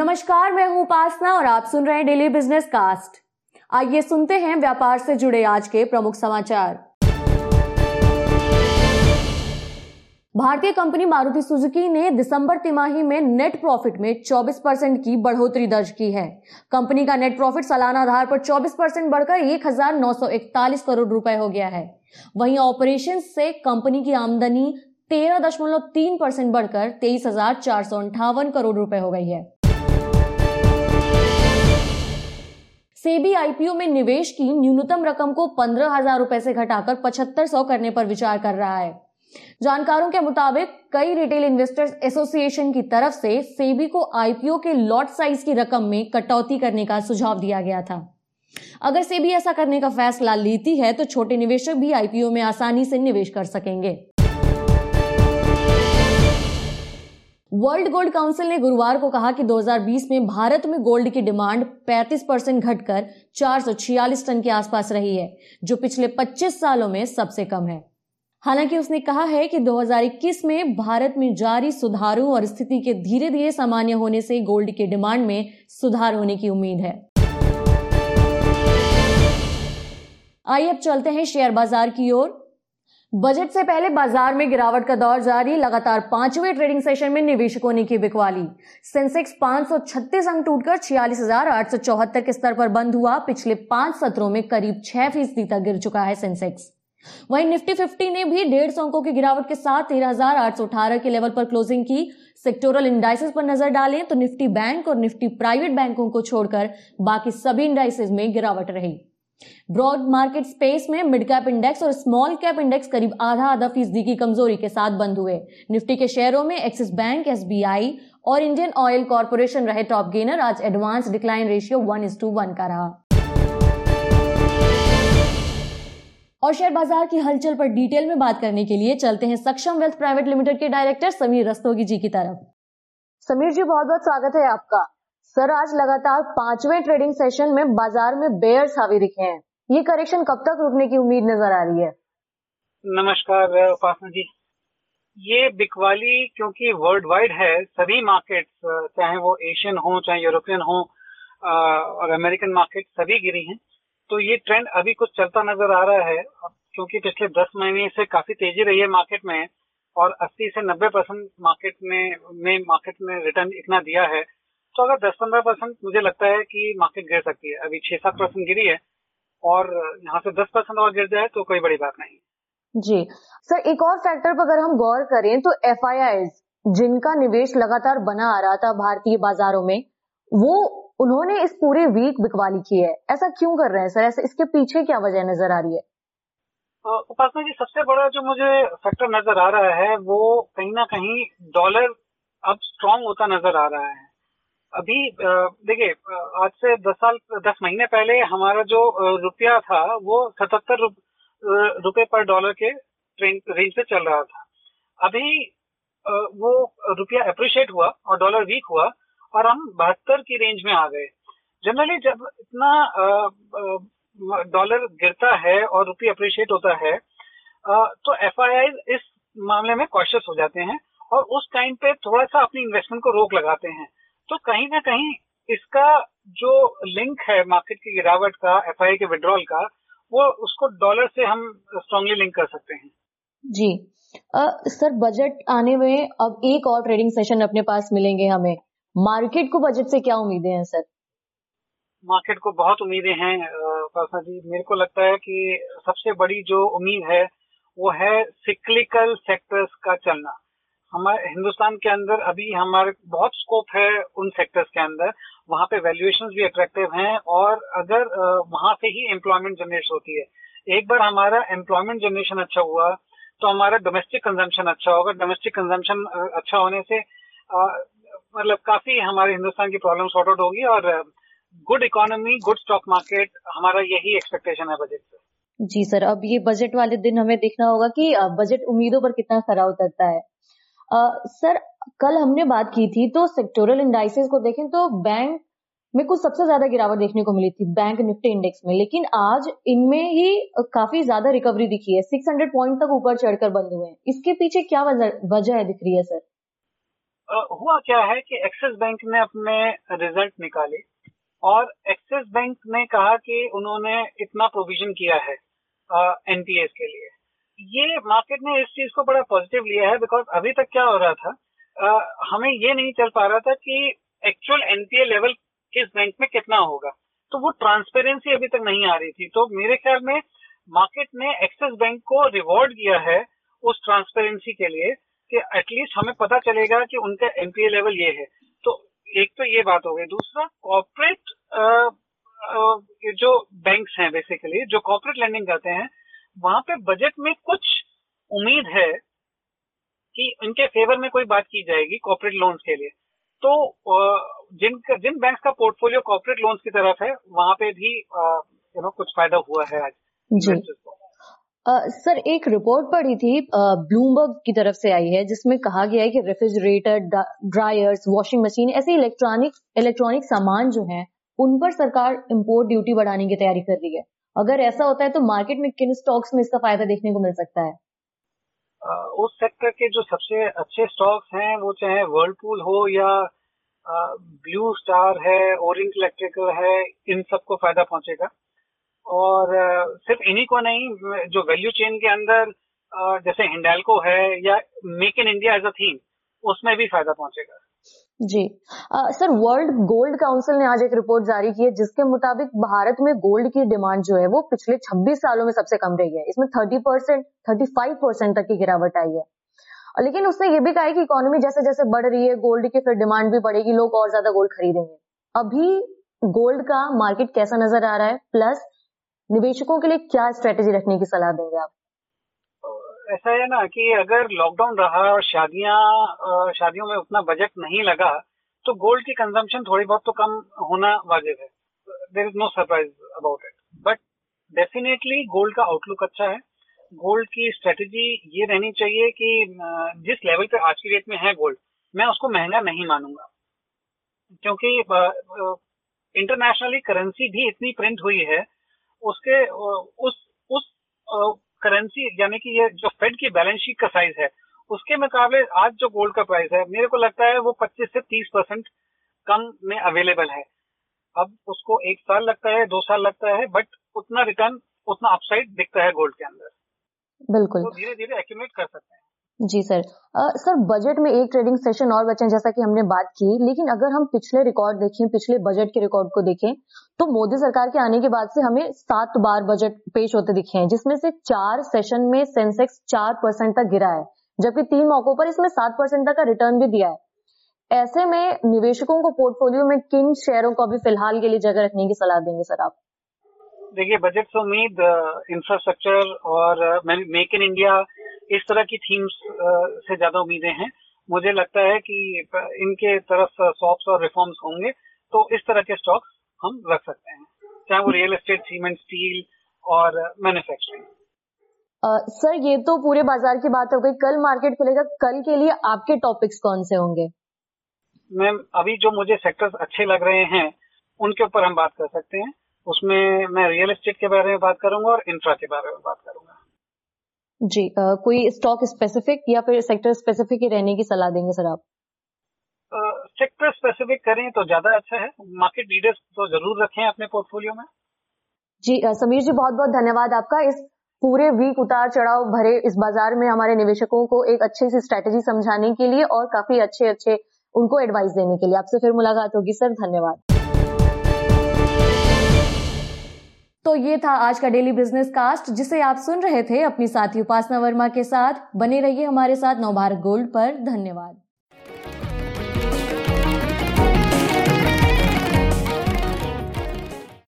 नमस्कार, मैं हूँ उपासना और आप सुन रहे हैं डेली बिज़नेस कास्ट आइए सुनते हैं व्यापार से जुड़े आज के प्रमुख समाचार। भारतीय कंपनी मारुति सुजुकी ने दिसंबर तिमाही में नेट प्रॉफिट में 24 परसेंट की बढ़ोतरी दर्ज की है। कंपनी का नेट प्रॉफिट सालाना आधार पर 24 परसेंट बढ़कर 1941 करोड़ रुपए हो गया है। वहीं ऑपरेशन से कंपनी की आमदनी तेरह दशमलव तीन परसेंट बढ़कर तेईस हज़ार चार सौ अंठावन करोड़ रुपए हो गई है। सेबी आईपीओ में निवेश की न्यूनतम रकम को पंद्रह हज़ार रुपए से घटाकर पचहत्तर सौ करने पर विचार कर रहा है। जानकारों के मुताबिक, कई रिटेल इन्वेस्टर्स एसोसिएशन की तरफ़ से सेबी को आईपीओ के लॉट साइज़ की रकम में कटौती करने का सुझाव दिया गया था। अगर सेबी ऐसा करने का फैसला लेती है तो छोटे निवेशक भी आईपीओ में आसानी से निवेश कर सकेंगे। वर्ल्ड गोल्ड काउंसिल ने गुरुवार को कहा कि 2020 में भारत में गोल्ड की डिमांड 35 परसेंट घटकर चार सौ छियालीस टन के आसपास रही है, जो पिछले 25 सालों में सबसे कम है। हालाँकि उसने कहा है कि 2021 में भारत में जारी सुधारों और स्थिति के धीरे धीरे सामान्य होने से गोल्ड की डिमांड में सुधार होने की उम्मीद है। आइए अब चलते हैं शेयर बाज़ार की ओर। बजट से पहले बाज़ार में गिरावट का दौर जारी, लगातार पाँचवें ट्रेडिंग सेशन में निवेशकों ने की बिकवाली। सेंसेक्स 536 अंक टूटकर छियालीस के स्तर पर बंद हुआ। पिछले पाँच सत्रों में करीब छह फ़ीसदी तक गिर चुका है सेंसेक्स। वहीं निफ्टी फिफ्टी ने भी डेढ़ सौ अंकों की गिरावट के साथ तेरह के लेवल पर क्लोजिंग की। सेक्टोरल इंडाइसेस पर नज़र डालें तो निफ्टी बैंक और निफ्टी प्राइवेट बैंकों को छोड़कर बाकी सभी इंडाइसेस में गिरावट रही। ब्रॉड मार्केट स्पेस में मिड कैप इंडेक्स और स्मॉल कैप इंडेक्स करीब आधा आधा फ़ीसदी की कमज़ोरी के साथ बंद हुए। निफ्टी के शेयरों में एक्सिस बैंक, एसबीआई और इंडियन ऑयल कॉरपोरेशन रहे टॉप गेनर। आज advance decline ratio one is to one का रहा। और शेयर बाज़ार की हलचल पर डिटेल में बात करने के लिए चलते हैं सक्षम वेल्थ प्राइवेट लिमिटेड के डायरेक्टर समीर रस्तोगी जी की तरफ़। समीर जी बहुत बहुत स्वागत है आपका। सर, आज लगातार पाँचवें ट्रेडिंग सेशन में बाज़ार में बेयर्स हावी दिखे हैं। ये करेक्शन कब तक रुकने की उम्मीद नज़र आ रही है? नमस्कार, उपासना जी। ये बिकवाली क्योंकि वर्ल्ड वाइड है, सभी मार्केट्स चाहे वो एशियन हो, चाहे यूरोपियन हो और अमेरिकन मार्केट सभी गिरी हैं। तो ये ट्रेंड अभी कुछ चलता नज़र आ रहा है, क्योंकि पिछले दस महीने से काफ़ी तेज़ी रही है मार्केट में, और 80 से 90 परसेंट मार्केट में में मार्केट में रिटर्न इतना दिया है। तो अगर दस पंद्रह परसेंट मुझे लगता है कि मार्केट गिर सकती है। अभी छह सात परसेंट गिरी है और यहाँ से दस परसेंट और गिर जाए तो कोई बड़ी बात नहीं। जी। सर एक और फैक्टर पर अगर हम गौर करें तो एफ़ जिनका निवेश लगातार बना आ रहा था भारतीय बाजारों में वो उन्होंने इस पूरे वीक बिकवाली की है। ऐसा क्यों कर रहे हैं सर? ऐसा इसके पीछे क्या वजह नज़र आ रही है? उपासना जी सबसे बड़ा जो मुझे फैक्टर नज़र आ रहा है वो कहीं ना कहीं डॉलर अब स्ट्रांग होता नज़र आ रहा है। अभी देखिए आज से दस साल, दस महीने पहले हमारा जो रुपया था, वो सतहत्तर रुपए पर डॉलर के रेंज पे चल रहा था। अभी वो रुपया अप्रिशिएट हुआ और डॉलर वीक हुआ और हम बहत्तर की रेंज में आ गए। जनरली जब इतना डॉलर गिरता है और रुपया अप्रिशिएट होता है तो एफआईआई इस मामले में कॉशियस हो जाते हैं और उस टाइम पे थोड़ा सा अपनी इन्वेस्टमेंट को रोक लगाते हैं। तो कहीं ना कहीं इसका जो लिंक है मार्केट की गिरावट का एफ़ के विड्रॉल का वो उसको डॉलर से हम स्ट्रांगली लिंक कर सकते हैं। जी। आ, सर बजट आने में अब एक और ट्रेडिंग सेशन अपने पास मिलेंगे हमें। मार्केट को बजट से क्या उम्मीदें हैं सर? मार्केट को बहुत उम्मीदें हैं पासा जी। मेरे को लगता है कि सबसे बड़ी जो उम्मीद है वो है सिक्लिकल सेक्टर्स का चलना। हमारे हिंदुस्तान के अंदर अभी हमारे बहुत स्कोप है उन सेक्टर्स के अंदर। वहाँ पे वैल्यूएशन भी अट्रैक्टिव हैं और अगर वहाँ से ही एम्प्लॉयमेंट जनरेट होती है। एक बार हमारा एम्प्लॉयमेंट जनरेशन अच्छा हुआ तो हमारा डोमेस्टिक कंजम्पशन अच्छा होगा। डोमेस्टिक कंजम्पशन अच्छा होने से मतलब काफ़ी हमारे हिंदुस्तान की प्रॉब्लम सॉर्ट आउट होगी और good economy good stock market हमारा यही एक्सपेक्टेशन है बजट से जी सर, अब ये बजट वाले दिन हमें देखना होगा कि बजट उम्मीदों पर कितना खरा उतरता है। सर, कल हमने बात की थी तो सेक्टोरल इंडाइसेस को देखें तो बैंक में कुछ सबसे ज़्यादा गिरावट देखने को मिली थी बैंक निफ्टी इंडेक्स में। लेकिन आज इनमें ही काफ़ी ज़्यादा रिकवरी दिखी है। 600 पॉइंट तक ऊपर चढ़कर बंद हुए हैं। इसके पीछे क्या वजह है दिख रही है, सर? हुआ क्या है कि एक्सिस बैंक ने अपने रिज़ल्ट निकाले और एक्सिस बैंक ने कहा कि उन्होंने इतना प्रोविज़न किया है एनपीएस के लिए। ये मार्केट ने इस चीज़ को बड़ा पॉजिटिव लिया है बिकॉज़ अभी तक क्या हो रहा था आ, हमें ये नहीं चल पा रहा था कि एक्चुअल एनपीए लेवल किस बैंक में कितना होगा। तो वो ट्रांसपेरेंसी अभी तक नहीं आ रही थी। तो मेरे ख्याल में मार्केट ने एक्सिस बैंक को रिवॉर्ड किया है उस ट्रांसपेरेंसी के लिए कि एटलीस्ट हमें पता चलेगा कि उनका एनपीए लेवल ये है। तो एक तो ये बात हो गई। दूसरा कॉर्पोरेट जो बैंक्स हैं बेसिकली जो कॉर्पोरेट लैंडिंग करते हैं वहाँ पे बजट में कुछ उम्मीद है कि उनके फेवर में कोई बात की जाएगी कॉर्पोरेट लोन्स के लिए। तो जिन जिन बैंक का पोर्टफोलियो कॉर्पोरेट लोन्स की तरफ़ है वहाँ पे भी यू नो कुछ फ़ायदा हुआ है आज जी। सर uh, एक रिपोर्ट पढ़ी थी ब्लूमबर्ग uh, की तरफ़ से आई है जिसमें कहा गया है कि रेफ्रिजरेटर ड्रायर्स वॉशिंग मशीन ऐसे इलेक्ट्रॉनिक इलेक्ट्रॉनिक सामान जो हैं उन पर सरकार इम्पोर्ट ड्यूटी बढ़ाने की तैयारी कर रही है। अगर ऐसा होता है तो मार्केट में किन स्टॉक्स में इसका फ़ायदा देखने को मिल सकता है? उस सेक्टर के जो सबसे अच्छे स्टॉक्स हैं, वो चाहे वर्लपूल हो या ब्लू स्टार है ओरिंट इलेक्ट्रिकल है, इन सबको फ़ायदा पहुंचेगा। और सिर्फ़ इन्हीं को नहीं, जो वैल्यू चेन के अंदर जैसे हिंडालको है या make in India as a theme उसमें भी फ़ायदा पहुंचेगा। जी। सर, वर्ल्ड गोल्ड काउंसिल ने आज एक रिपोर्ट जारी की है जिसके मुताबिक भारत में गोल्ड की डिमांड जो है वो पिछले 26 सालों में सबसे कम रही है। इसमें 30 परसेंट, थर्टी परसेंट तक की गिरावट आई है। लेकिन उसने ये भी कहा है कि इकोनॉमी जैसे जैसे बढ़ रही है, गोल्ड की फिर डिमांड भी बढ़ेगी, लोग और ज़्यादा गोल्ड खरीदेंगे। अभी गोल्ड का मार्केट कैसा नज़र आ रहा है? प्लस निवेशकों के लिए क्या स्ट्रेटेजी रखने की सलाह देंगे आप? ऐसा है ना कि अगर लॉकडाउन रहा और शादियाँ शादियों में उतना बजट नहीं लगा तो गोल्ड की कंजम्पशन थोड़ी बहुत तो कम होना वाजिब है। There is no surprise about it but definitely gold का आउटलुक अच्छा है। गोल्ड की स्ट्रेटेजी ये रहनी चाहिए कि जिस लेवल पे आज की डेट में है गोल्ड मैं उसको महँगा नहीं मानूँगा। क्योंकि इंटरनेशनली करेंसी भी इतनी प्रिंट हुई है, उसके उस उस करेंसी यानी कि ये जो फेड की बैलेंस शीट का साइज़ है उसके मुकाबले आज जो गोल्ड का प्राइस है मेरे को लगता है वो 25 से 30 परसेंट कम में अवेलेबल है। अब उसको एक साल लगता है दो साल लगता है बट उतना रिटर्न उतना अपसाइड दिखता है गोल्ड के अंदर। बिल्कुल। तो धीरे धीरे एक्यूमुलेट कर सकते हैं। जी सर। आ, सर बजट में एक ट्रेडिंग सेशन और बचे जैसा कि हमने बात की लेकिन अगर हम पिछले रिकॉर्ड देखें पिछले बजट के रिकॉर्ड को देखें तो मोदी सरकार के आने के बाद से हमें सात बार बजट पेश होते दिखे हैं जिसमें से चार सेशन में सेंसेक्स चार परसेंट तक गिरा है जबकि तीन मौकों पर इसमें सात परसेंट तक का रिटर्न भी दिया है। ऐसे में निवेशकों को पोर्टफोलियो में किन शेयरों को अभी फ़िलहाल के लिए जगह रखने की सलाह देंगे सर आप? देखिए बजट से उम्मीद इंफ्रास्ट्रक्चर और मेक इन इंडिया इस तरह की थीम्स से ज़्यादा उम्मीदें हैं। मुझे लगता है कि इनके तरफ़ सॉप्स और रिफॉर्म्स होंगे तो इस तरह के स्टॉक्स हम रख सकते हैं चाहे वो रियल एस्टेट सीमेंट स्टील और मैन्युफैक्चरिंग सर ये तो पूरे बाज़ार की बात हो गई। कल मार्केट खुलेगा। कल के लिए आपके टॉपिक्स कौन से होंगे? मैम अभी जो मुझे सेक्टर्स अच्छे लग रहे हैं उनके ऊपर हम बात कर सकते हैं। उसमें मैं रियल एस्टेट के बारे में बात करूँगा और इंफ्रा के बारे में बात करूँगा। जी आ, कोई स्टॉक स्पेसिफिक या फिर सेक्टर स्पेसिफिक ही रहने की सलाह देंगे सर आप? सेक्टर स्पेसिफिक करें तो ज़्यादा अच्छा है। मार्केट लीडर्स तो ज़रूर रखें अपने पोर्टफोलियो में। जी समीर जी बहुत बहुत धन्यवाद आपका। इस पूरे वीक उतार चढ़ाव भरे इस बाज़ार में हमारे निवेशकों को एक अच्छी सी स्ट्रेटेजी समझाने के लिए और काफ़ी अच्छे अच्छे उनको एडवाइस देने के लिए। आपसे फिर मुलाकात होगी सर। धन्यवाद। तो ये था आज का डेली बिज़नेस कास्ट जिसे आप सुन रहे थे अपनी साथी उपासना वर्मा के साथ। बने रहिए हमारे साथ नवभारत गोल्ड पर। धन्यवाद।